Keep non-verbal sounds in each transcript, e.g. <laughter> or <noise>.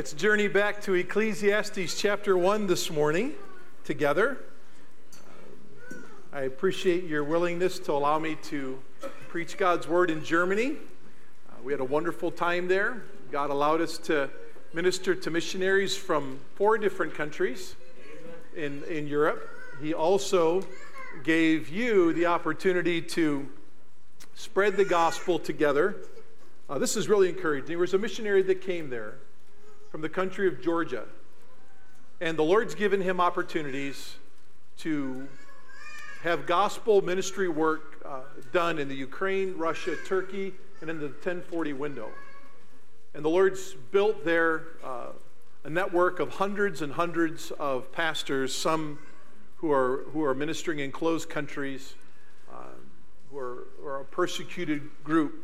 Let's journey back to Ecclesiastes chapter 1 this morning together. I appreciate your willingness to allow me to preach God's word in Germany. Uh, we had a wonderful time there. God allowed us to minister to missionaries from four different countries in, in Europe. He also gave you the opportunity to spread the gospel together. Uh, this is really encouraging. There was a missionary that came there from the country of Georgia, and the Lord's given him opportunities to have gospel ministry work uh, done in the Ukraine, Russia, Turkey, and in the 1040 window. And the Lord's built there uh, a network of hundreds and hundreds of pastors, some who are, who are ministering in closed countries, uh, who, are, who are a persecuted group.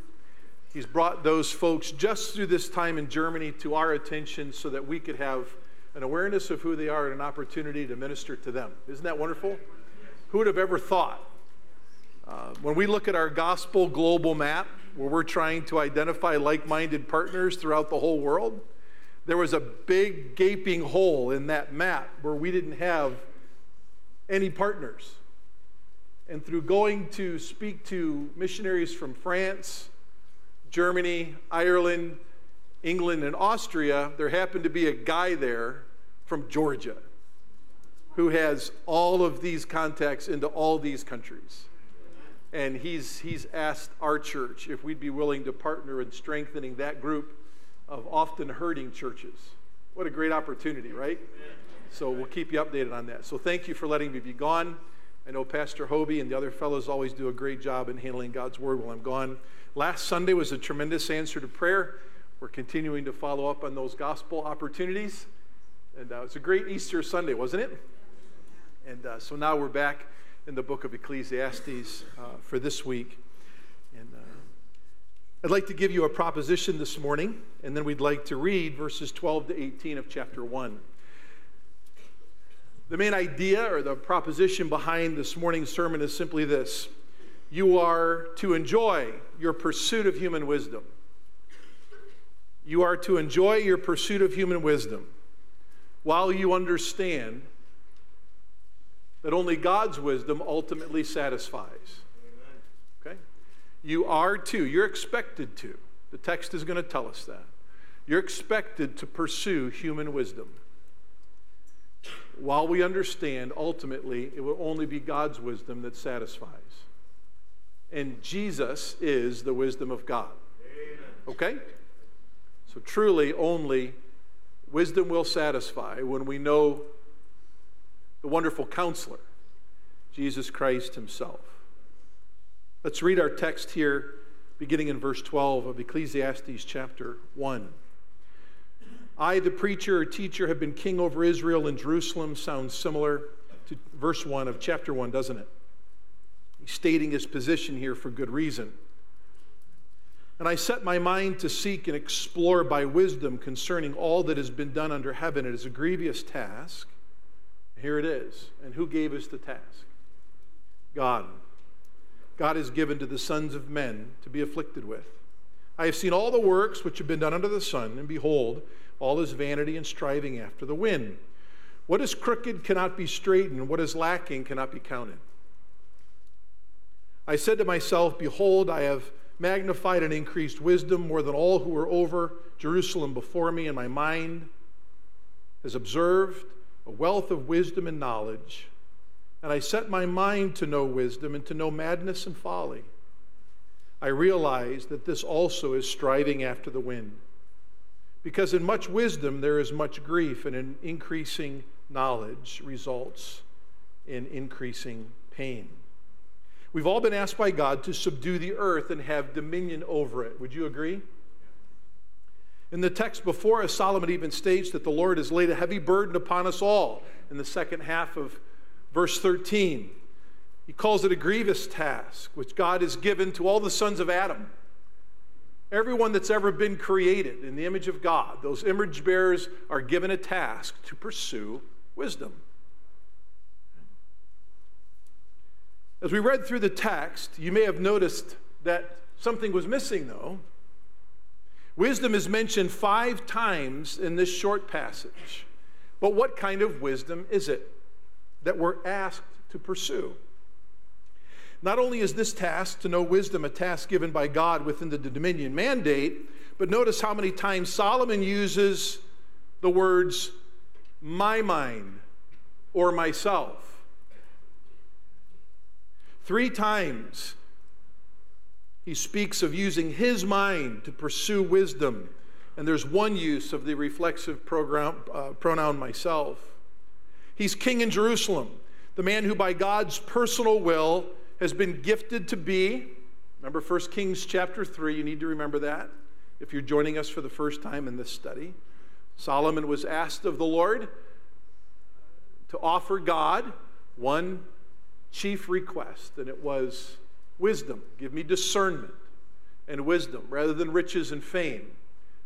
He's brought those folks just through this time in Germany to our attention so that we could have an awareness of who they are and an opportunity to minister to them. Isn't that wonderful? Who would have ever thought? Uh, when we look at our gospel global map, where we're trying to identify like minded partners throughout the whole world, there was a big gaping hole in that map where we didn't have any partners. And through going to speak to missionaries from France, Germany, Ireland, England, and Austria, there happened to be a guy there from Georgia who has all of these contacts into all these countries. And he's, he's asked our church if we'd be willing to partner in strengthening that group of often hurting churches. What a great opportunity, right? So we'll keep you updated on that. So thank you for letting me be gone. I know Pastor Hobie and the other fellows always do a great job in handling God's word while I'm gone. Last Sunday was a tremendous answer to prayer. We're continuing to follow up on those gospel opportunities. And uh, was a great Easter Sunday, wasn't it? And uh, so now we're back in the book of Ecclesiastes uh, for this week. And uh, I'd like to give you a proposition this morning, and then we'd like to read verses 12 to 18 of chapter 1. The main idea or the proposition behind this morning's sermon is simply this you are to enjoy your pursuit of human wisdom. You are to enjoy your pursuit of human wisdom while you understand that only God's wisdom ultimately satisfies. Okay? You are to, you're expected to. The text is going to tell us that. You're expected to pursue human wisdom. While we understand ultimately it will only be God's wisdom that satisfies. And Jesus is the wisdom of God. Okay? So truly, only wisdom will satisfy when we know the wonderful counselor, Jesus Christ himself. Let's read our text here, beginning in verse 12 of Ecclesiastes chapter 1. I, the preacher or teacher, have been king over Israel and Jerusalem. Sounds similar to verse 1 of chapter 1, doesn't it? He's stating his position here for good reason. And I set my mind to seek and explore by wisdom concerning all that has been done under heaven. It is a grievous task. Here it is. And who gave us the task? God. God is given to the sons of men to be afflicted with. I have seen all the works which have been done under the sun, and behold, all is vanity and striving after the wind. What is crooked cannot be straightened, what is lacking cannot be counted. I said to myself, Behold, I have magnified and increased wisdom more than all who were over Jerusalem before me, and my mind has observed a wealth of wisdom and knowledge. And I set my mind to know wisdom and to know madness and folly. I realize that this also is striving after the wind. Because in much wisdom there is much grief, and in increasing knowledge results in increasing pain. We've all been asked by God to subdue the earth and have dominion over it. Would you agree? In the text before us, Solomon even states that the Lord has laid a heavy burden upon us all in the second half of verse 13. He calls it a grievous task, which God has given to all the sons of Adam. Everyone that's ever been created in the image of God, those image bearers are given a task to pursue wisdom. As we read through the text, you may have noticed that something was missing, though. Wisdom is mentioned five times in this short passage. But what kind of wisdom is it that we're asked to pursue? Not only is this task to know wisdom a task given by God within the dominion mandate, but notice how many times Solomon uses the words my mind or myself. Three times he speaks of using his mind to pursue wisdom. And there's one use of the reflexive program, uh, pronoun myself. He's king in Jerusalem, the man who, by God's personal will, has been gifted to be. Remember 1 Kings chapter 3, you need to remember that if you're joining us for the first time in this study. Solomon was asked of the Lord to offer God one chief request, and it was wisdom. Give me discernment and wisdom rather than riches and fame.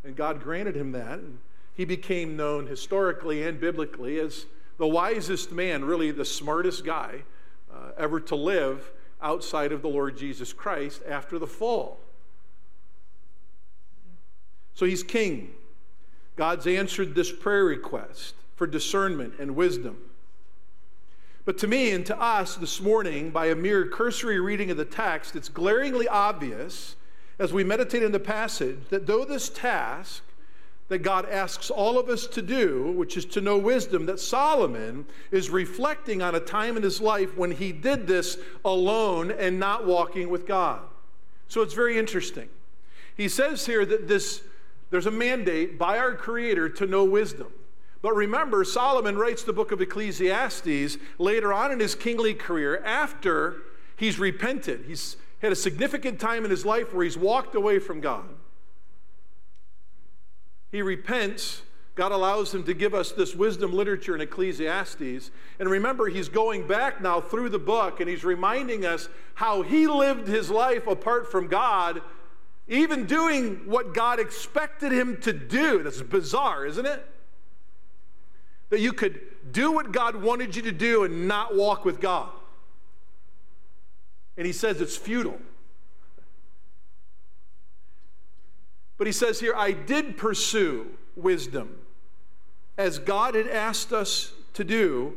And God granted him that. And he became known historically and biblically as the wisest man, really the smartest guy uh, ever to live outside of the Lord Jesus Christ after the fall. So he's king. God's answered this prayer request for discernment and wisdom. But to me and to us this morning, by a mere cursory reading of the text, it's glaringly obvious as we meditate in the passage that though this task that God asks all of us to do, which is to know wisdom, that Solomon is reflecting on a time in his life when he did this alone and not walking with God. So it's very interesting. He says here that this there's a mandate by our creator to know wisdom. But remember, Solomon writes the book of Ecclesiastes later on in his kingly career after he's repented. He's had a significant time in his life where he's walked away from God. He repents. God allows him to give us this wisdom literature in Ecclesiastes. And remember, he's going back now through the book and he's reminding us how he lived his life apart from God, even doing what God expected him to do. That's bizarre, isn't it? That you could do what God wanted you to do and not walk with God. And he says it's futile. But he says here, I did pursue wisdom as God had asked us to do,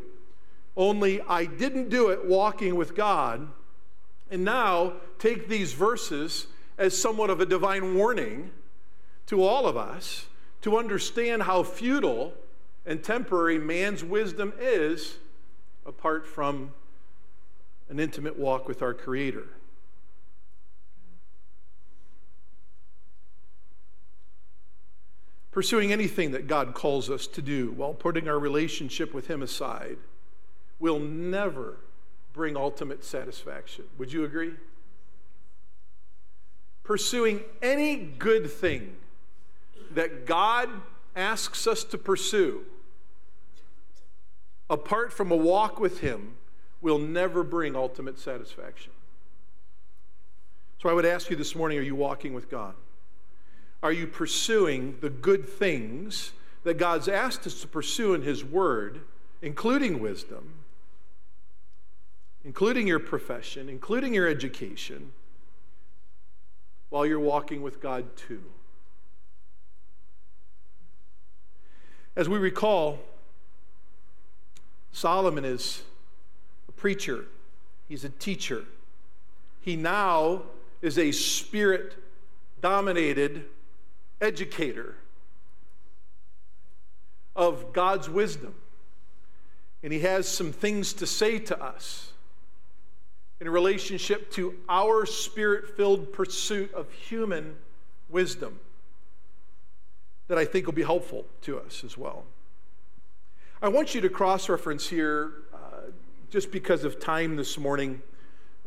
only I didn't do it walking with God. And now take these verses as somewhat of a divine warning to all of us to understand how futile and temporary man's wisdom is apart from an intimate walk with our Creator. Pursuing anything that God calls us to do while putting our relationship with Him aside will never bring ultimate satisfaction. Would you agree? Pursuing any good thing that God asks us to pursue apart from a walk with Him, will never bring ultimate satisfaction. So I would ask you this morning are you walking with God? Are you pursuing the good things that God's asked us to pursue in His Word, including wisdom, including your profession, including your education, while you're walking with God too? As we recall, Solomon is a preacher, he's a teacher. He now is a spirit dominated educator of God's wisdom. And he has some things to say to us in relationship to our spirit filled pursuit of human wisdom that I think will be helpful to us as well. I want you to cross reference here, uh, just because of time this morning,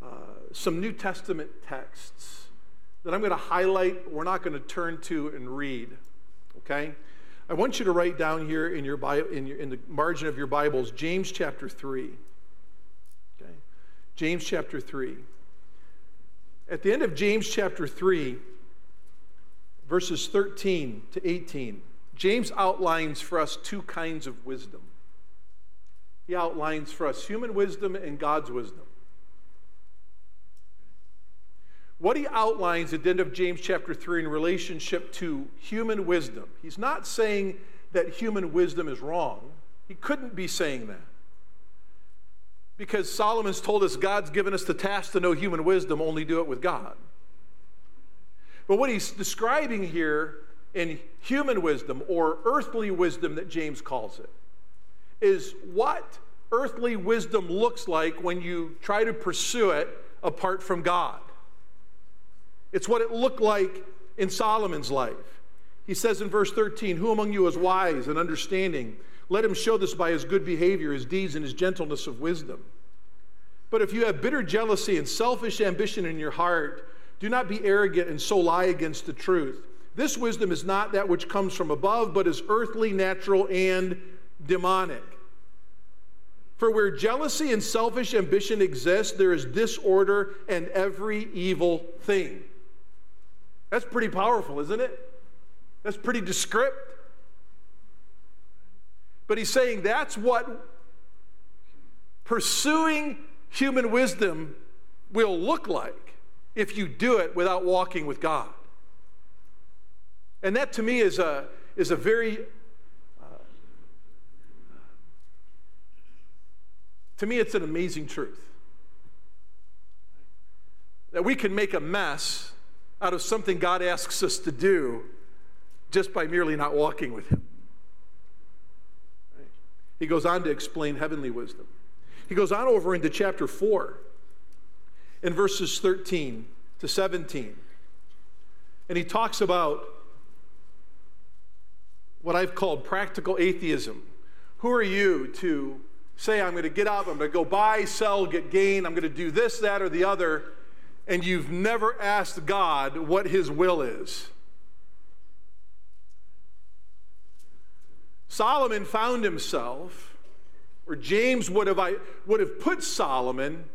uh, some New Testament texts that I'm going to highlight, we're not going to turn to and read, okay? I want you to write down here in, your, Bible, in, your, in the margin of your Bibles James chapter 3. Okay? James chapter 3. At the end of James chapter 3, verses 13 to 18, James outlines for us two kinds of wisdom. He outlines for us human wisdom and God's wisdom. what he outlines at the end of James chapter 3 in relationship to human wisdom, he's not saying that human wisdom is wrong. He couldn't be saying that. Because Solomon's told us God's given us the task to know human wisdom, only do it with God. But what he's describing here in human wisdom or earthly wisdom that James calls it is what earthly wisdom looks like when you try to pursue it apart from God. It's what it looked like in Solomon's life. He says in verse 13, Who among you is wise and understanding? Let him show this by his good behavior, his deeds, and his gentleness of wisdom. But if you have bitter jealousy and selfish ambition in your heart, do not be arrogant and so lie against the truth. This wisdom is not that which comes from above, but is earthly, natural, and demonic. For where jealousy and selfish ambition exist, there is disorder and every evil thing. That's pretty powerful, isn't it? That's pretty descriptive. But he's saying that's what pursuing human wisdom will look like if you do it without walking with God. And that to me is a, is a very, uh, to me, it's an amazing truth. That we can make a mess out of something God asks us to do just by merely not walking with Him. He goes on to explain heavenly wisdom. He goes on over into chapter 4 in verses 13 to 17. And he talks about what I've called practical atheism. Who are you to say, I'm going to get up, I'm going to go buy, sell, get gain, I'm going to do this, that, or the other, and you've never asked God what his will is? Solomon found himself, or James would have, would have put Solomon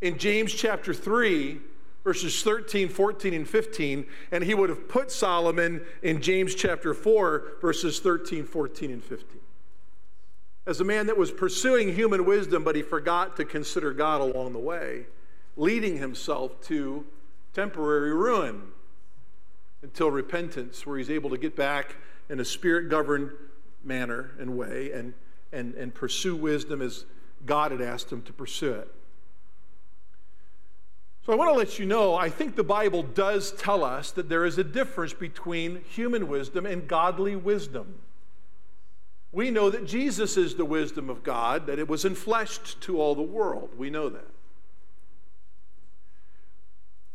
in James chapter 3, verses 13, 14, and 15, and he would have put Solomon in James chapter 4, verses 13, 14, and 15. As a man that was pursuing human wisdom, but he forgot to consider God along the way, leading himself to temporary ruin until repentance, where he's able to get back in a spirit governed manner and way and, and, and pursue wisdom as God had asked him to pursue it. So I want to let you know I think the Bible does tell us that there is a difference between human wisdom and godly wisdom. We know that Jesus is the wisdom of God, that it was enfleshed to all the world. We know that.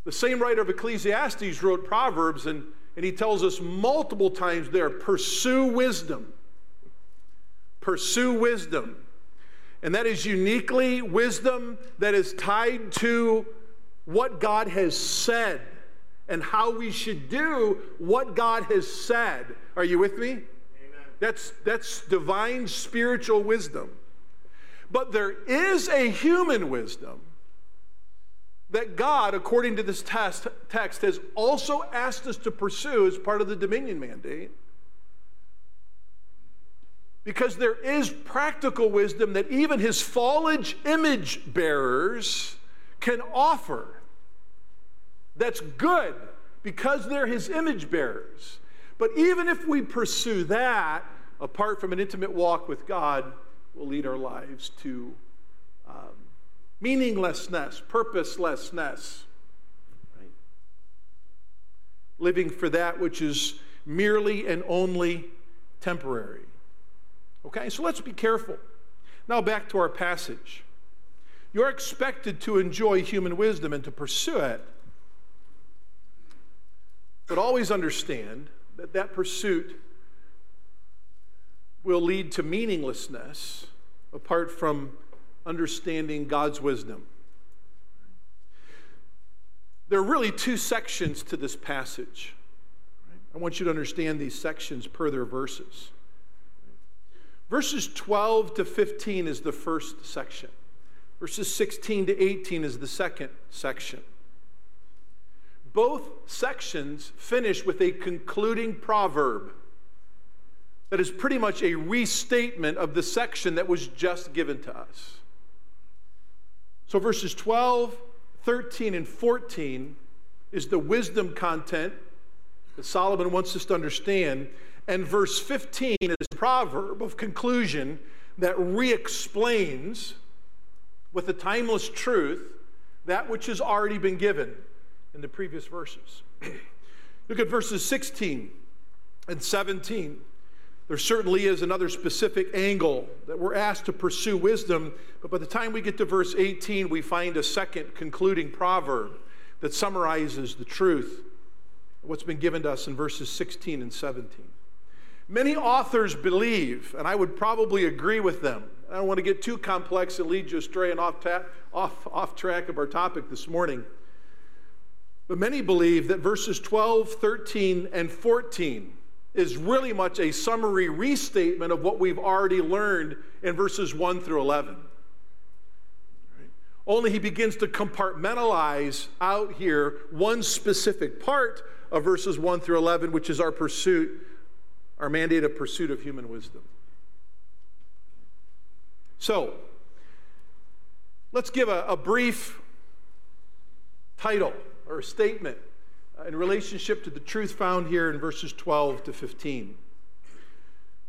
The same writer of Ecclesiastes wrote Proverbs, and, and he tells us multiple times there pursue wisdom. Pursue wisdom. And that is uniquely wisdom that is tied to what God has said and how we should do what God has said. Are you with me? Amen. That's, that's divine spiritual wisdom. But there is a human wisdom that God, according to this test, text, has also asked us to pursue as part of the dominion mandate. Because there is practical wisdom that even his fallage image bearers can offer. That's good because they're his image bearers. But even if we pursue that, apart from an intimate walk with God, will lead our lives to um, meaninglessness, purposelessness. Right? Living for that which is merely and only temporary. Okay, so let's be careful. Now back to our passage. You're expected to enjoy human wisdom and to pursue it, but always understand that that pursuit will lead to meaninglessness apart from understanding God's wisdom. There are really two sections to this passage. I want you to understand these sections per their verses. Verses 12 to 15 is the first section. Verses 16 to 18 is the second section. Both sections finish with a concluding proverb that is pretty much a restatement of the section that was just given to us. So verses 12, 13, and 14 is the wisdom content that Solomon wants us to understand. And verse 15 is a proverb of conclusion that re explains with the timeless truth that which has already been given in the previous verses. <clears throat> Look at verses 16 and 17. There certainly is another specific angle that we're asked to pursue wisdom, but by the time we get to verse 18, we find a second concluding proverb that summarizes the truth what's been given to us in verses 16 and 17. Many authors believe, and I would probably agree with them. I don't want to get too complex and lead you astray and off, ta- off, off track of our topic this morning. But many believe that verses 12, 13, and 14 is really much a summary restatement of what we've already learned in verses 1 through 11. Only he begins to compartmentalize out here one specific part of verses 1 through 11, which is our pursuit, our mandate of pursuit of human wisdom. So, let's give a, a brief title or statement in relationship to the truth found here in verses 12 to 15.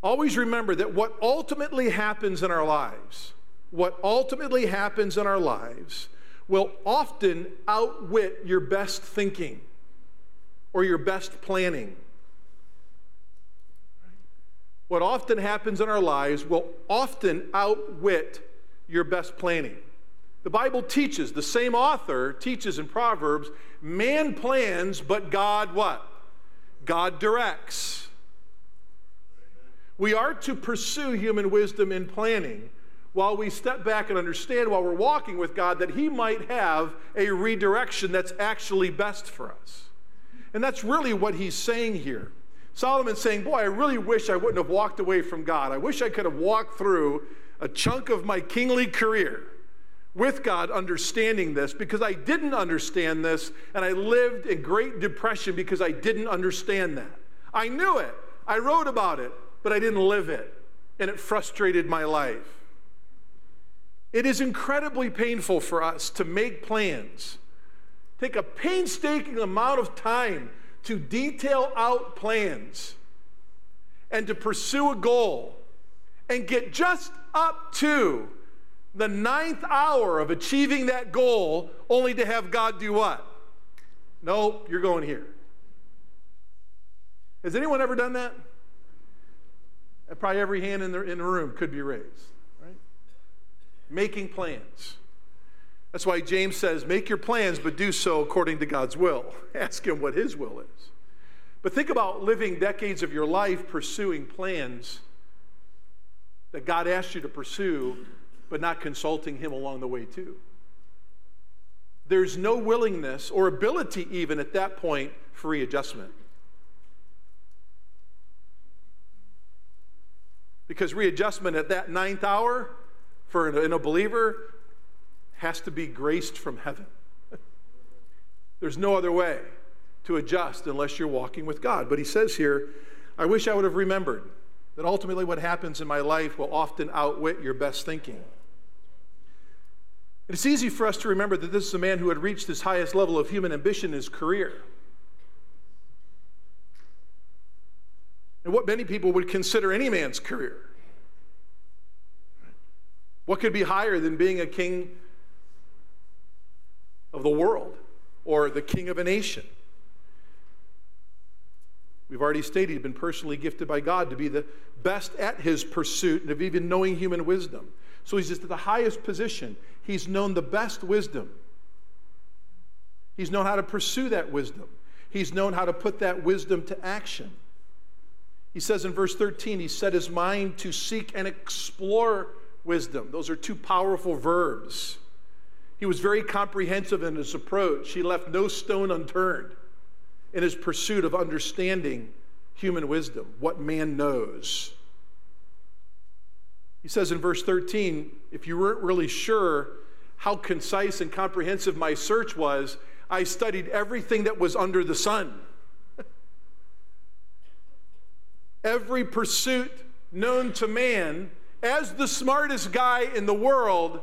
Always remember that what ultimately happens in our lives, what ultimately happens in our lives, will often outwit your best thinking or your best planning. What often happens in our lives will often outwit your best planning. The Bible teaches, the same author teaches in Proverbs, man plans, but God what? God directs. We are to pursue human wisdom in planning while we step back and understand while we're walking with God that He might have a redirection that's actually best for us. And that's really what he's saying here. Solomon's saying, Boy, I really wish I wouldn't have walked away from God. I wish I could have walked through a chunk of my kingly career with God understanding this because I didn't understand this and I lived in great depression because I didn't understand that. I knew it, I wrote about it, but I didn't live it, and it frustrated my life. It is incredibly painful for us to make plans, take a painstaking amount of time to detail out plans and to pursue a goal and get just up to the ninth hour of achieving that goal only to have God do what? Nope, you're going here. Has anyone ever done that? Probably every hand in the, in the room could be raised, right? Making plans. That's why James says, make your plans, but do so according to God's will. <laughs> Ask Him what His will is. But think about living decades of your life pursuing plans that God asked you to pursue but not consulting him along the way, too. There's no willingness or ability, even at that point, for readjustment. Because readjustment at that ninth hour for a, a believer has to be graced from heaven. There's no other way to adjust unless you're walking with God. But he says here, I wish I would have remembered that ultimately what happens in my life will often outwit your best thinking. It's easy for us to remember that this is a man who had reached his highest level of human ambition in his career. And what many people would consider any man's career. What could be higher than being a king of the world or the king of a nation? We've already stated he'd been personally gifted by God to be the best at his pursuit of even knowing human wisdom. So he's just at the highest position. He's known the best wisdom. He's known how to pursue that wisdom. He's known how to put that wisdom to action. He says in verse 13, he set his mind to seek and explore wisdom. Those are two powerful verbs. He was very comprehensive in his approach. He left no stone unturned in his pursuit of understanding human wisdom, what man knows. He says in verse 13, if you weren't really sure how concise and comprehensive my search was, I studied everything that was under the sun. <laughs> Every pursuit known to man, as the smartest guy in the world,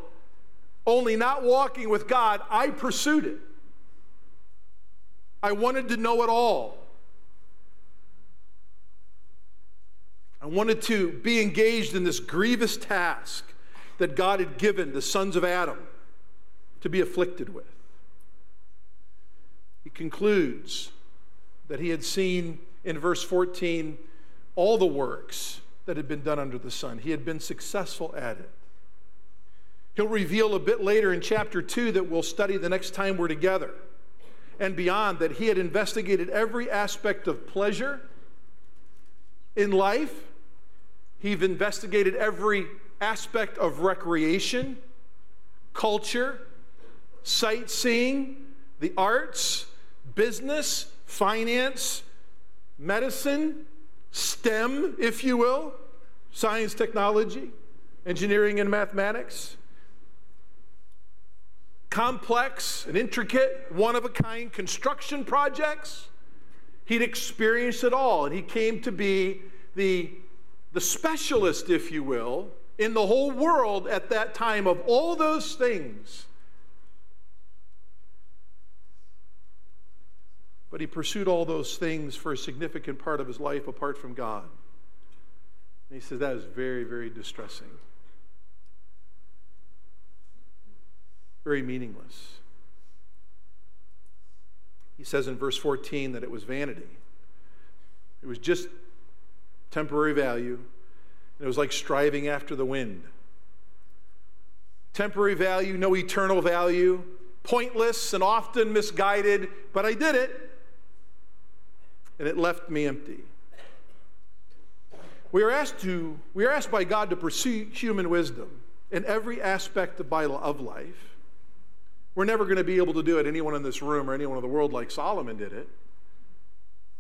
only not walking with God, I pursued it. I wanted to know it all. I wanted to be engaged in this grievous task that God had given the sons of Adam to be afflicted with. He concludes that he had seen in verse 14 all the works that had been done under the sun. He had been successful at it. He'll reveal a bit later in chapter 2 that we'll study the next time we're together and beyond that he had investigated every aspect of pleasure in life. He'd investigated every aspect of recreation, culture, sightseeing, the arts, business, finance, medicine, STEM, if you will, science, technology, engineering, and mathematics. Complex and intricate, one of a kind construction projects. He'd experienced it all, and he came to be the, the specialist, if you will, in the whole world at that time of all those things But he pursued all those things for a significant part of his life apart from God. And he says that is very, very distressing. Very meaningless. He says in verse 14 that it was vanity. It was just temporary value. And it was like striving after the wind. Temporary value, no eternal value, pointless and often misguided, but I did it and it left me empty. We are asked to we are asked by God to pursue human wisdom in every aspect of life. We're never going to be able to do it, anyone in this room or anyone in the world, like Solomon did it.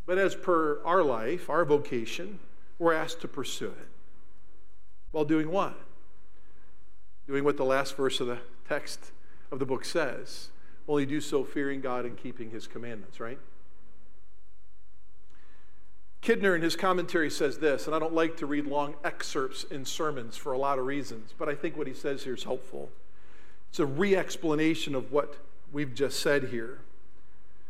But as per our life, our vocation, we're asked to pursue it. While doing what? Doing what the last verse of the text of the book says. Only do so fearing God and keeping his commandments, right? Kidner in his commentary says this, and I don't like to read long excerpts in sermons for a lot of reasons, but I think what he says here is helpful. It's a re explanation of what we've just said here.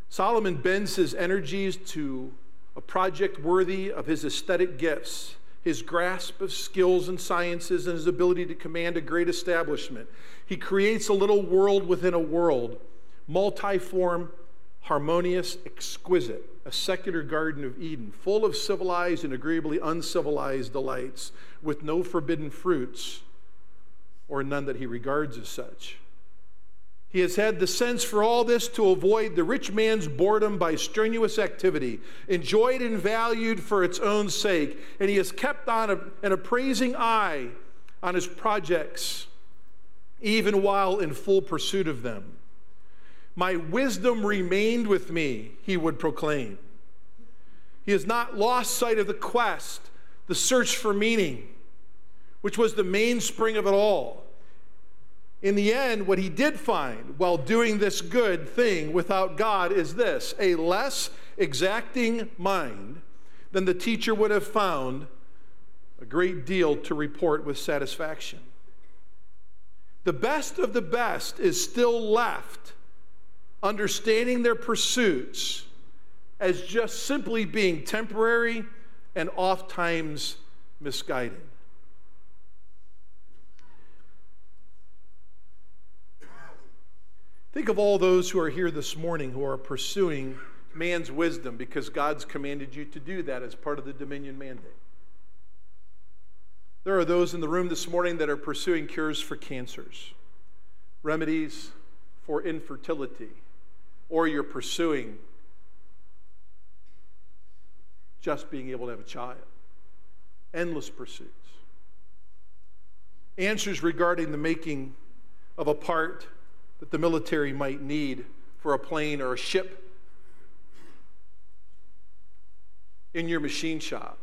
Solomon bends his energies to a project worthy of his aesthetic gifts, his grasp of skills and sciences, and his ability to command a great establishment. He creates a little world within a world, multiform, harmonious, exquisite a secular Garden of Eden, full of civilized and agreeably uncivilized delights, with no forbidden fruits, or none that he regards as such. He has had the sense for all this to avoid the rich man's boredom by strenuous activity, enjoyed and valued for its own sake, and he has kept on a, an appraising eye on his projects, even while in full pursuit of them. My wisdom remained with me, he would proclaim. He has not lost sight of the quest, the search for meaning, which was the mainspring of it all. In the end, what he did find while doing this good thing without God is this a less exacting mind than the teacher would have found a great deal to report with satisfaction. The best of the best is still left understanding their pursuits as just simply being temporary and oft times misguided. Think of all those who are here this morning who are pursuing man's wisdom because God's commanded you to do that as part of the dominion mandate. There are those in the room this morning that are pursuing cures for cancers, remedies for infertility, or you're pursuing just being able to have a child. Endless pursuits. Answers regarding the making of a part that the military might need for a plane or a ship in your machine shop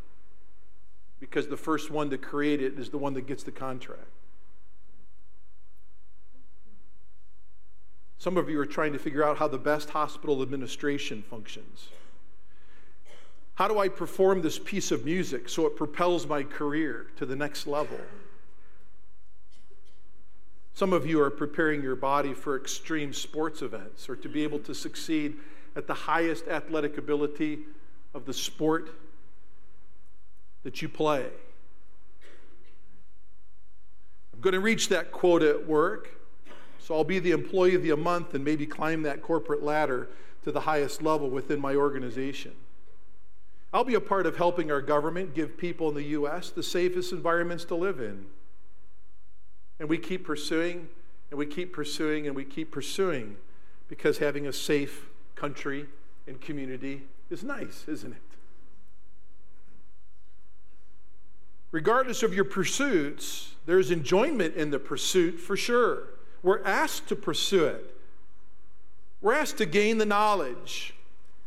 because the first one to create it is the one that gets the contract. Some of you are trying to figure out how the best hospital administration functions. How do I perform this piece of music so it propels my career to the next level? Some of you are preparing your body for extreme sports events or to be able to succeed at the highest athletic ability of the sport that you play. I'm going to reach that quota at work, so I'll be the employee of the month and maybe climb that corporate ladder to the highest level within my organization. I'll be a part of helping our government give people in the U.S. the safest environments to live in. And we keep pursuing, and we keep pursuing, and we keep pursuing because having a safe country and community is nice, isn't it? Regardless of your pursuits, there's enjoyment in the pursuit for sure. We're asked to pursue it. We're asked to gain the knowledge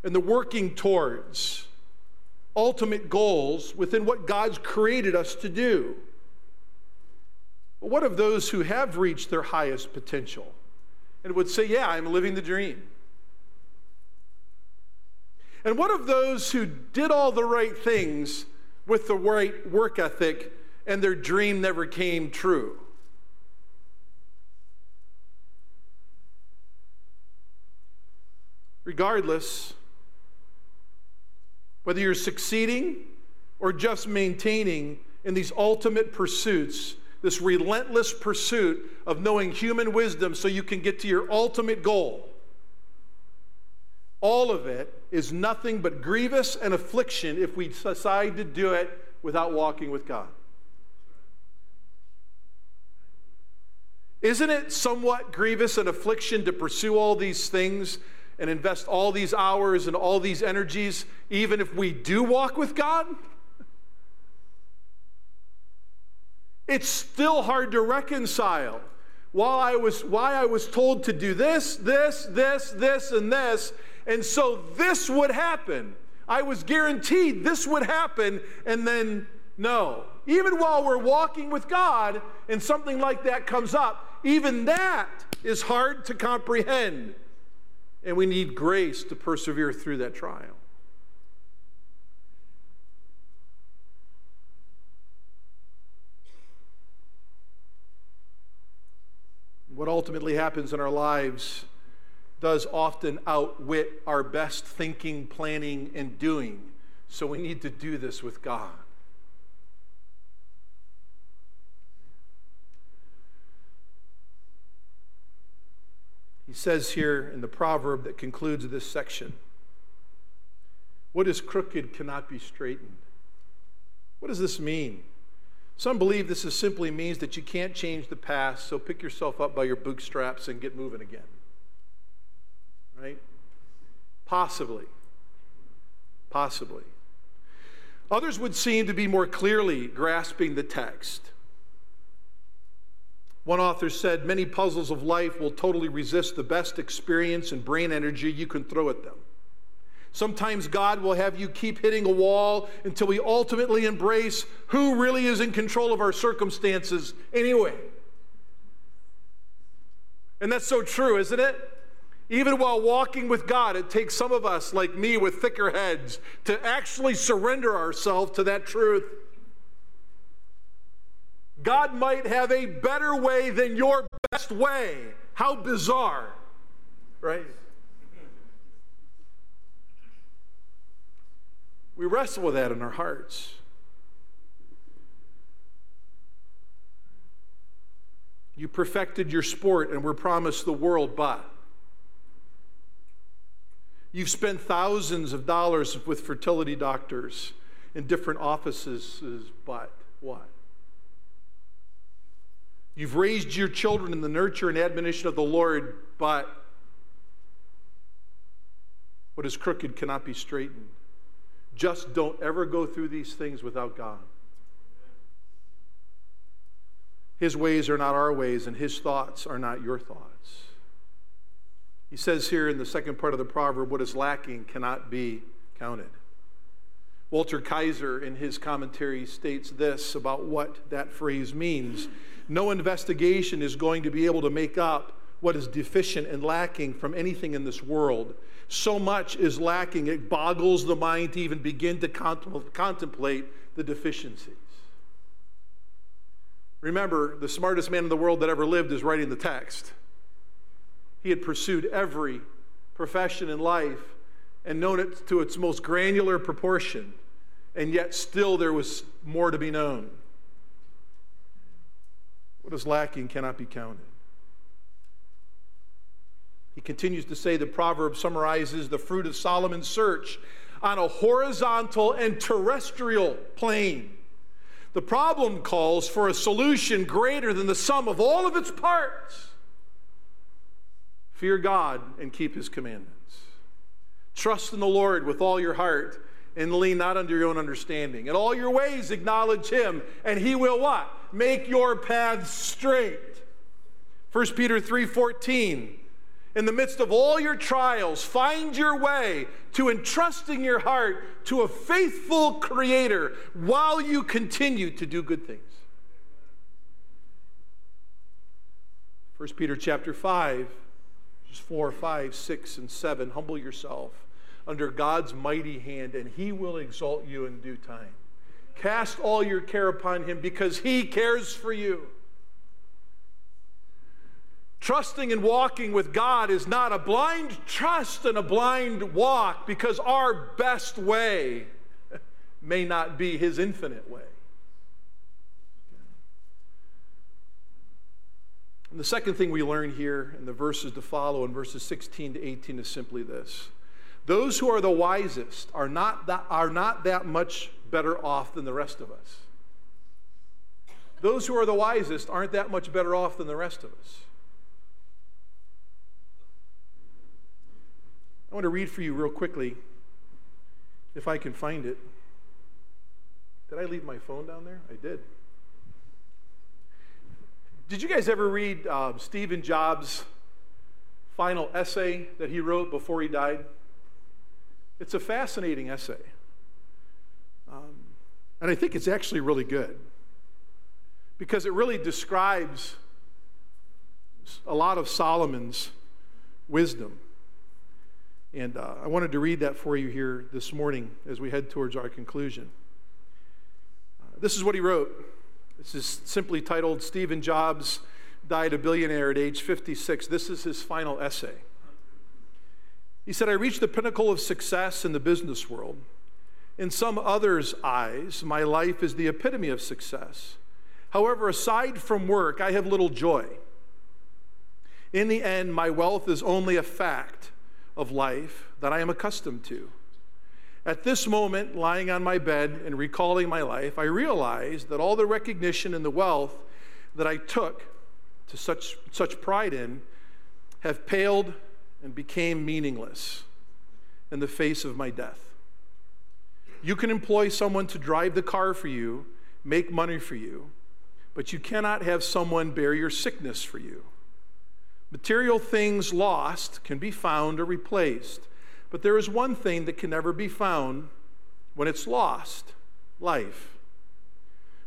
and the working towards ultimate goals within what God's created us to do. What of those who have reached their highest potential and would say, Yeah, I'm living the dream? And what of those who did all the right things with the right work ethic and their dream never came true? Regardless, whether you're succeeding or just maintaining in these ultimate pursuits, this relentless pursuit of knowing human wisdom so you can get to your ultimate goal, all of it is nothing but grievous and affliction if we decide to do it without walking with God. Isn't it somewhat grievous and affliction to pursue all these things and invest all these hours and all these energies, even if we do walk with God? It's still hard to reconcile. While I was, why I was told to do this, this, this, this, and this, and so this would happen. I was guaranteed this would happen, and then no. Even while we're walking with God and something like that comes up, even that is hard to comprehend. And we need grace to persevere through that trial. What ultimately happens in our lives does often outwit our best thinking, planning, and doing. So we need to do this with God. He says here in the proverb that concludes this section What is crooked cannot be straightened. What does this mean? Some believe this is simply means that you can't change the past, so pick yourself up by your bootstraps and get moving again. Right? Possibly. Possibly. Others would seem to be more clearly grasping the text. One author said, Many puzzles of life will totally resist the best experience and brain energy you can throw at them. Sometimes God will have you keep hitting a wall until we ultimately embrace who really is in control of our circumstances anyway. And that's so true, isn't it? Even while walking with God, it takes some of us, like me with thicker heads, to actually surrender ourselves to that truth. God might have a better way than your best way. How bizarre, right? We wrestle with that in our hearts. You perfected your sport and were promised the world, but you've spent thousands of dollars with fertility doctors in different offices, but what? You've raised your children in the nurture and admonition of the Lord, but what is crooked cannot be straightened. Just don't ever go through these things without God. His ways are not our ways, and his thoughts are not your thoughts. He says here in the second part of the proverb, what is lacking cannot be counted. Walter Kaiser, in his commentary, states this about what that phrase means. No investigation is going to be able to make up what is deficient and lacking from anything in this world. So much is lacking, it boggles the mind to even begin to contemplate the deficiencies. Remember, the smartest man in the world that ever lived is writing the text. He had pursued every profession in life and known it to its most granular proportion, and yet still there was more to be known. What is lacking cannot be counted. Continues to say the proverb summarizes the fruit of Solomon's search on a horizontal and terrestrial plane. The problem calls for a solution greater than the sum of all of its parts. Fear God and keep his commandments. Trust in the Lord with all your heart and lean not unto your own understanding. In all your ways acknowledge him, and he will what? Make your paths straight. 1 Peter 3:14 in the midst of all your trials, find your way to entrusting your heart to a faithful Creator while you continue to do good things. 1 Peter chapter 5, verses 4, 5, 6, and 7. Humble yourself under God's mighty hand, and He will exalt you in due time. Cast all your care upon Him because He cares for you. Trusting and walking with God is not a blind trust and a blind walk because our best way <laughs> may not be His infinite way. And the second thing we learn here in the verses to follow in verses 16 to 18 is simply this those who are the wisest are not that, are not that much better off than the rest of us. Those who are the wisest aren't that much better off than the rest of us. I want to read for you real quickly, if I can find it. Did I leave my phone down there? I did. Did you guys ever read uh, Stephen Jobs' final essay that he wrote before he died? It's a fascinating essay. Um, and I think it's actually really good because it really describes a lot of Solomon's wisdom. And uh, I wanted to read that for you here this morning as we head towards our conclusion. Uh, this is what he wrote. This is simply titled Stephen Jobs Died a Billionaire at age 56. This is his final essay. He said, I reached the pinnacle of success in the business world. In some others' eyes, my life is the epitome of success. However, aside from work, I have little joy. In the end, my wealth is only a fact of life that I am accustomed to. At this moment, lying on my bed and recalling my life, I realized that all the recognition and the wealth that I took to such, such pride in have paled and became meaningless in the face of my death. You can employ someone to drive the car for you, make money for you, but you cannot have someone bear your sickness for you. Material things lost can be found or replaced, but there is one thing that can never be found when it's lost life.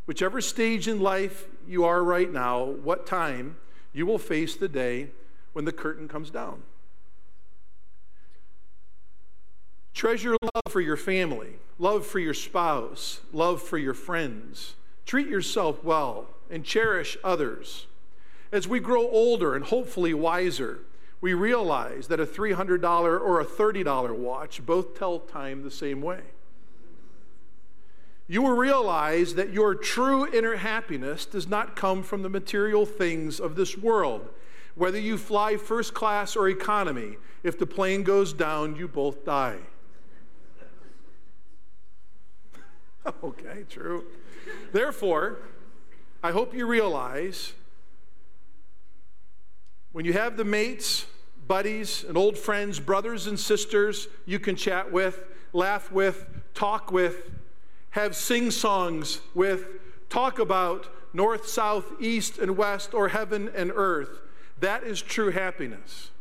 Whichever stage in life you are right now, what time, you will face the day when the curtain comes down. Treasure love for your family, love for your spouse, love for your friends. Treat yourself well and cherish others. As we grow older and hopefully wiser, we realize that a $300 or a $30 watch both tell time the same way. You will realize that your true inner happiness does not come from the material things of this world. Whether you fly first class or economy, if the plane goes down, you both die. <laughs> okay, true. Therefore, I hope you realize when you have the mates, buddies, and old friends, brothers and sisters you can chat with, laugh with, talk with, have sing songs with, talk about north, south, east, and west, or heaven and earth, that is true happiness.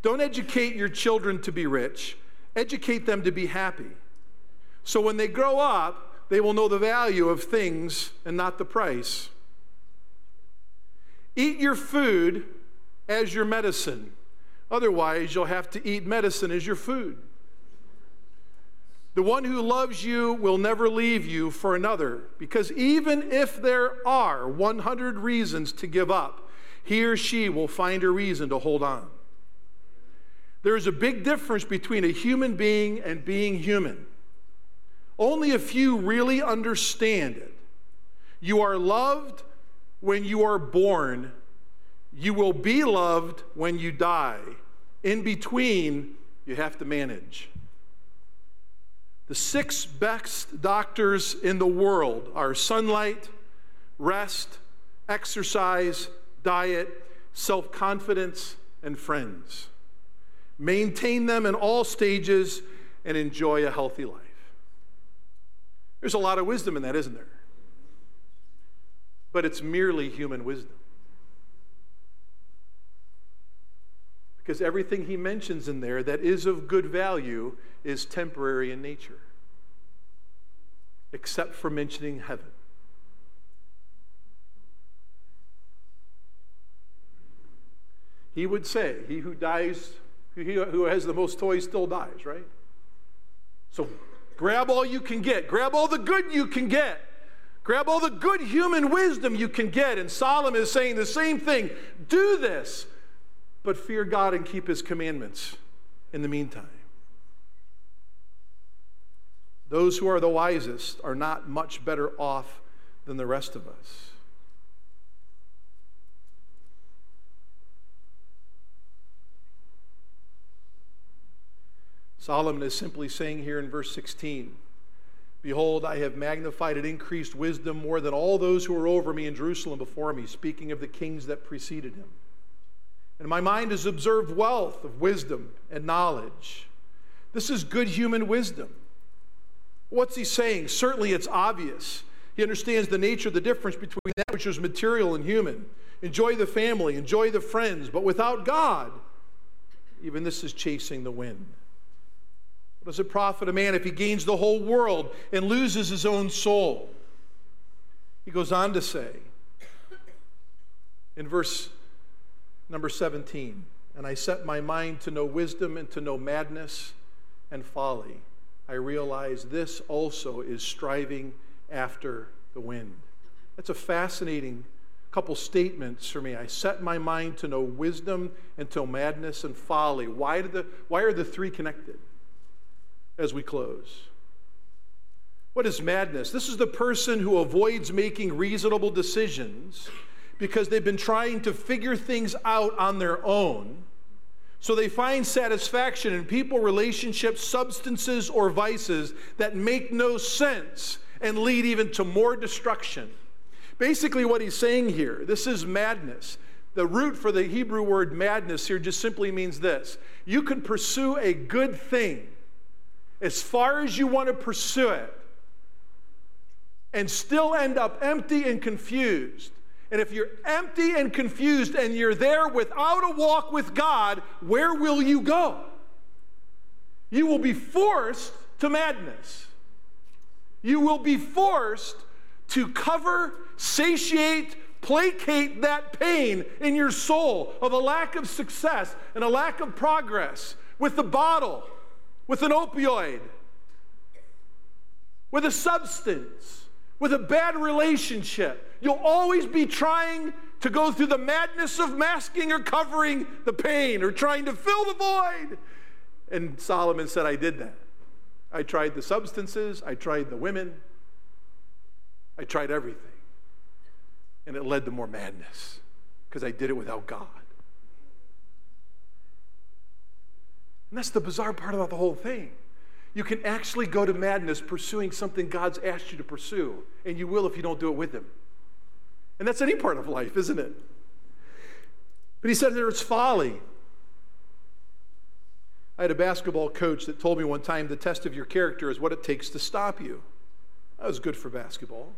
Don't educate your children to be rich, educate them to be happy. So when they grow up, they will know the value of things and not the price. Eat your food as your medicine. Otherwise, you'll have to eat medicine as your food. The one who loves you will never leave you for another, because even if there are 100 reasons to give up, he or she will find a reason to hold on. There is a big difference between a human being and being human. Only a few really understand it. You are loved when you are born, you will be loved when you die. In between, you have to manage. The six best doctors in the world are sunlight, rest, exercise, diet, self confidence, and friends. Maintain them in all stages and enjoy a healthy life. There's a lot of wisdom in that, isn't there? But it's merely human wisdom. Because everything he mentions in there that is of good value is temporary in nature, except for mentioning heaven. He would say, He who dies, he who has the most toys still dies, right? So grab all you can get, grab all the good you can get. Grab all the good human wisdom you can get. And Solomon is saying the same thing. Do this, but fear God and keep his commandments in the meantime. Those who are the wisest are not much better off than the rest of us. Solomon is simply saying here in verse 16 Behold, I have magnified and increased wisdom more than all those who were over me in Jerusalem before me, speaking of the kings that preceded him. And my mind has observed wealth of wisdom and knowledge. This is good human wisdom. What's he saying? Certainly it's obvious. He understands the nature of the difference between that which is material and human. Enjoy the family, enjoy the friends, but without God, even this is chasing the wind. What does it profit a man if he gains the whole world and loses his own soul? He goes on to say in verse number 17, and I set my mind to know wisdom and to know madness and folly. I realize this also is striving after the wind. That's a fascinating couple statements for me. I set my mind to know wisdom and to madness and folly. Why, the, why are the three connected? as we close. What is madness? This is the person who avoids making reasonable decisions because they've been trying to figure things out on their own. So they find satisfaction in people, relationships, substances, or vices that make no sense and lead even to more destruction. Basically, what he's saying here this is madness. The root for the Hebrew word madness here just simply means this you can pursue a good thing as far as you want to pursue it and still end up empty and confused. And if you're empty and confused and you're there without a walk with God, where will you go? You will be forced to madness. You will be forced to cover, satiate, placate that pain in your soul of a lack of success and a lack of progress with the bottle with an opioid, with a substance, with a bad relationship. You'll always be trying to go through the madness of masking or covering the pain or trying to fill the void. And Solomon said, I did that. I tried the substances, I tried the women, I tried everything. And it led to more madness because I did it without God. And that's the bizarre part about the whole thing. You can actually go to madness pursuing something God's asked you to pursue, and you will if you don't do it with Him. And that's any part of life, isn't it? But he said there's folly. I had a basketball coach that told me one time the test of your character is what it takes to stop you. That was good for basketball.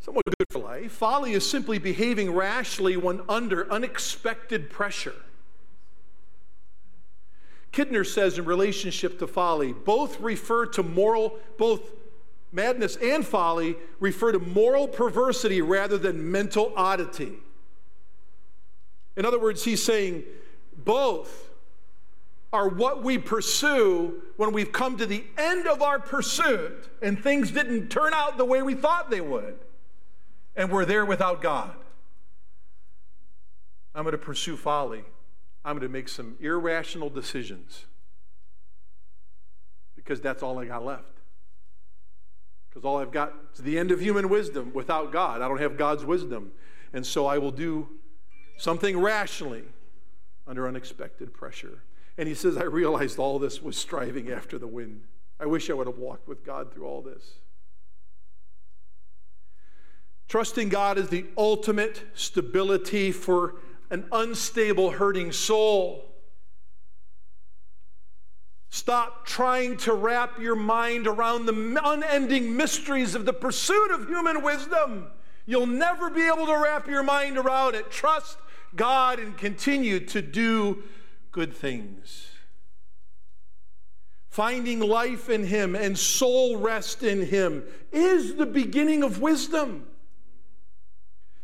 Somewhat good for life. Folly is simply behaving rashly when under unexpected pressure. Kidner says in relationship to folly, both refer to moral, both madness and folly refer to moral perversity rather than mental oddity. In other words, he's saying both are what we pursue when we've come to the end of our pursuit and things didn't turn out the way we thought they would, and we're there without God. I'm going to pursue folly I'm going to make some irrational decisions because that's all I got left. Because all I've got is the end of human wisdom without God. I don't have God's wisdom. And so I will do something rationally under unexpected pressure. And he says, I realized all this was striving after the wind. I wish I would have walked with God through all this. Trusting God is the ultimate stability for an unstable, hurting soul. Stop trying to wrap your mind around the unending mysteries of the pursuit of human wisdom. You'll never be able to wrap your mind around it. Trust God and continue to do good things. Finding life in Him and soul rest in Him is the beginning of wisdom.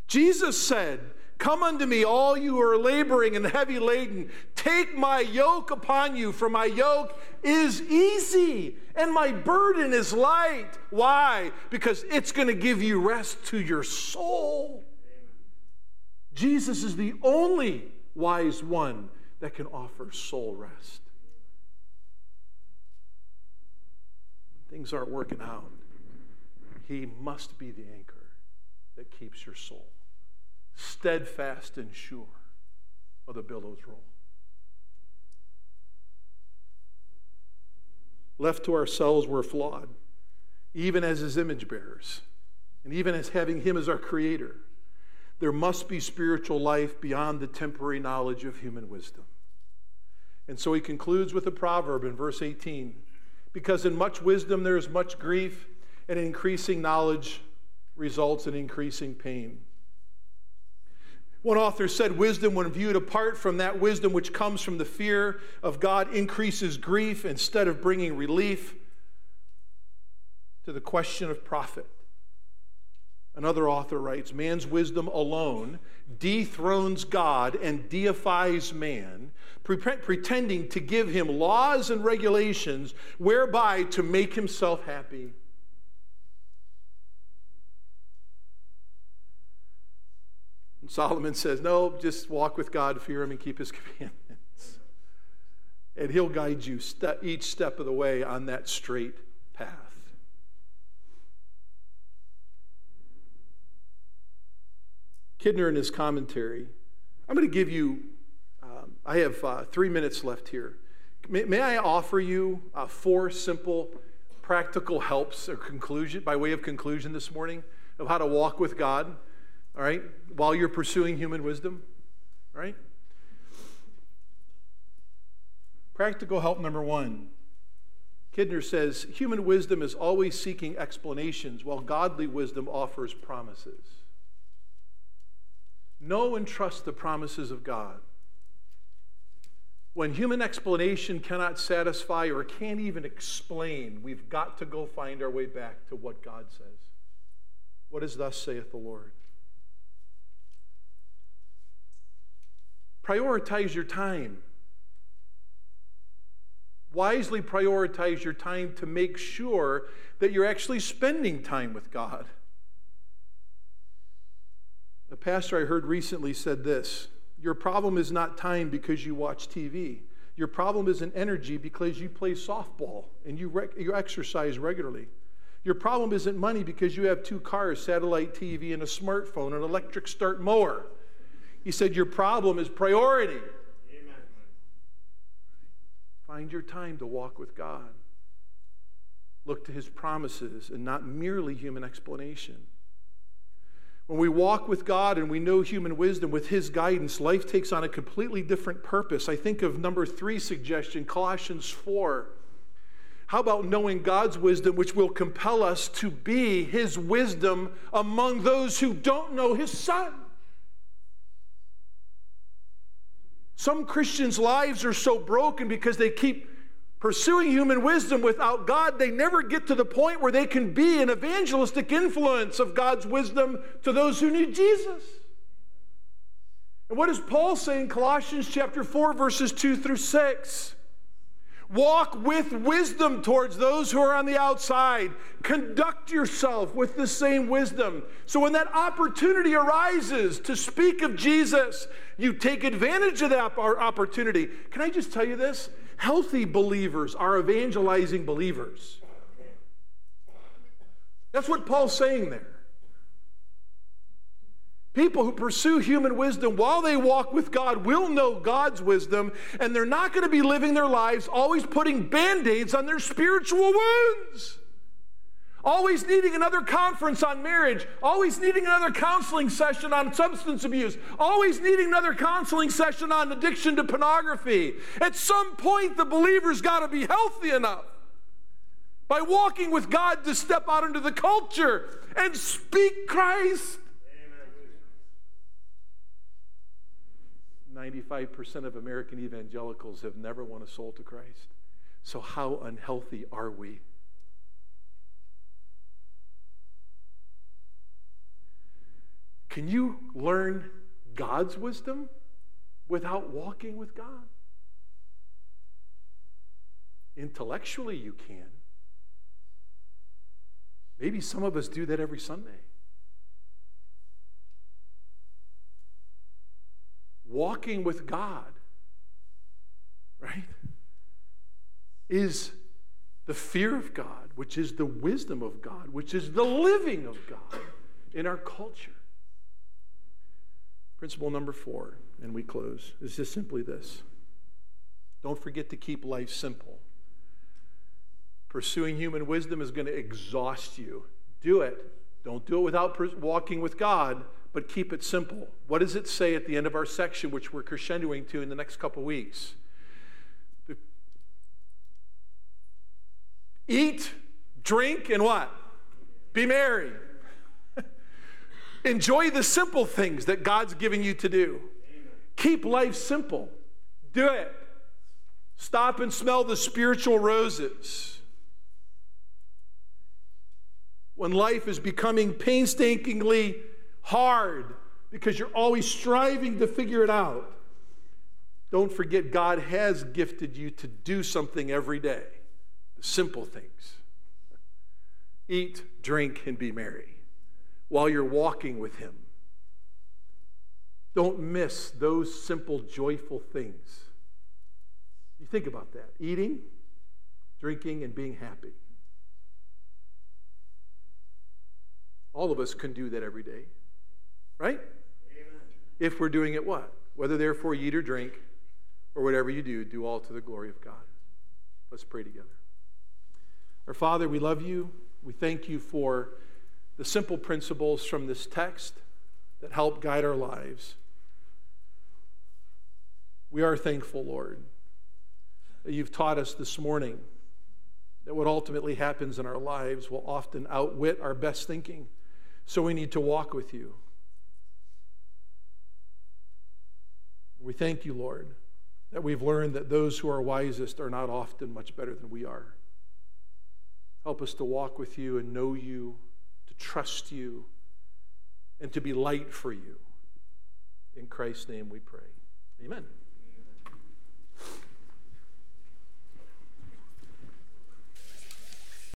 Jesus said, Come unto me, all you who are laboring and heavy laden. Take my yoke upon you, for my yoke is easy and my burden is light. Why? Because it's going to give you rest to your soul. Jesus is the only wise one that can offer soul rest. When Things aren't working out. He must be the anchor that keeps your soul steadfast and sure, or the billows roll. Left to ourselves, we're flawed, even as his image bearers, and even as having him as our creator. There must be spiritual life beyond the temporary knowledge of human wisdom. And so he concludes with a proverb in verse 18 because in much wisdom there is much grief, and increasing knowledge results in increasing pain. One author said, Wisdom, when viewed apart from that wisdom which comes from the fear of God, increases grief instead of bringing relief to the question of profit. Another author writes Man's wisdom alone dethrones God and deifies man, pre- pretending to give him laws and regulations whereby to make himself happy. Solomon says, No, just walk with God, fear Him, and keep His <laughs> commandments. And He'll guide you step, each step of the way on that straight path. Kidner, in his commentary, I'm going to give you, um, I have uh, three minutes left here. May, may I offer you uh, four simple, practical helps or conclusion, by way of conclusion this morning, of how to walk with God? All right, while you're pursuing human wisdom, right? Practical help number one. Kidner says human wisdom is always seeking explanations, while godly wisdom offers promises. Know and trust the promises of God. When human explanation cannot satisfy or can't even explain, we've got to go find our way back to what God says. What is thus saith the Lord? Prioritize your time. Wisely prioritize your time to make sure that you're actually spending time with God. A pastor I heard recently said this Your problem is not time because you watch TV. Your problem is an energy because you play softball and you, rec- you exercise regularly. Your problem isn't money because you have two cars, satellite TV, and a smartphone, an electric start mower. He said, Your problem is priority. Amen. Find your time to walk with God. Look to his promises and not merely human explanation. When we walk with God and we know human wisdom with His guidance, life takes on a completely different purpose. I think of number three suggestion, Colossians 4. How about knowing God's wisdom, which will compel us to be His wisdom among those who don't know His Son? Some Christians' lives are so broken because they keep pursuing human wisdom without God, they never get to the point where they can be an evangelistic influence of God's wisdom to those who need Jesus. And what does Paul say in Colossians chapter 4 verses 2 through 6? Walk with wisdom towards those who are on the outside. Conduct yourself with the same wisdom. So when that opportunity arises to speak of Jesus, you take advantage of that opportunity. Can I just tell you this? Healthy believers are evangelizing believers. That's what Paul's saying there. People who pursue human wisdom while they walk with God will know God's wisdom, and they're not going to be living their lives always putting band aids on their spiritual wounds. Always needing another conference on marriage, always needing another counseling session on substance abuse, always needing another counseling session on addiction to pornography. At some point, the believer's got to be healthy enough by walking with God to step out into the culture and speak Christ. 95% of American evangelicals have never won a soul to Christ. So, how unhealthy are we? Can you learn God's wisdom without walking with God? Intellectually, you can. Maybe some of us do that every Sunday. Walking with God, right, is the fear of God, which is the wisdom of God, which is the living of God in our culture. Principle number four, and we close, is just simply this don't forget to keep life simple. Pursuing human wisdom is going to exhaust you. Do it. Don't do it without walking with God but keep it simple. What does it say at the end of our section, which we're crescendoing to in the next couple weeks? Eat, drink, and what? Be merry. <laughs> Enjoy the simple things that God's giving you to do. Keep life simple. Do it. Stop and smell the spiritual roses. When life is becoming painstakingly hard because you're always striving to figure it out. Don't forget, God has gifted you to do something every day. The simple things. Eat, drink, and be merry while you're walking with Him. Don't miss those simple, joyful things. You think about that eating, drinking, and being happy. All of us can do that every day. Right? Amen. If we're doing it what? Whether therefore you eat or drink, or whatever you do, do all to the glory of God. Let's pray together. Our Father, we love you. We thank you for the simple principles from this text that help guide our lives. We are thankful, Lord, that you've taught us this morning that what ultimately happens in our lives will often outwit our best thinking. So we need to walk with you. We thank you, Lord, that we've learned that those who are wisest are not often much better than we are. Help us to walk with you and know you, to trust you, and to be light for you. In Christ's name we pray. Amen.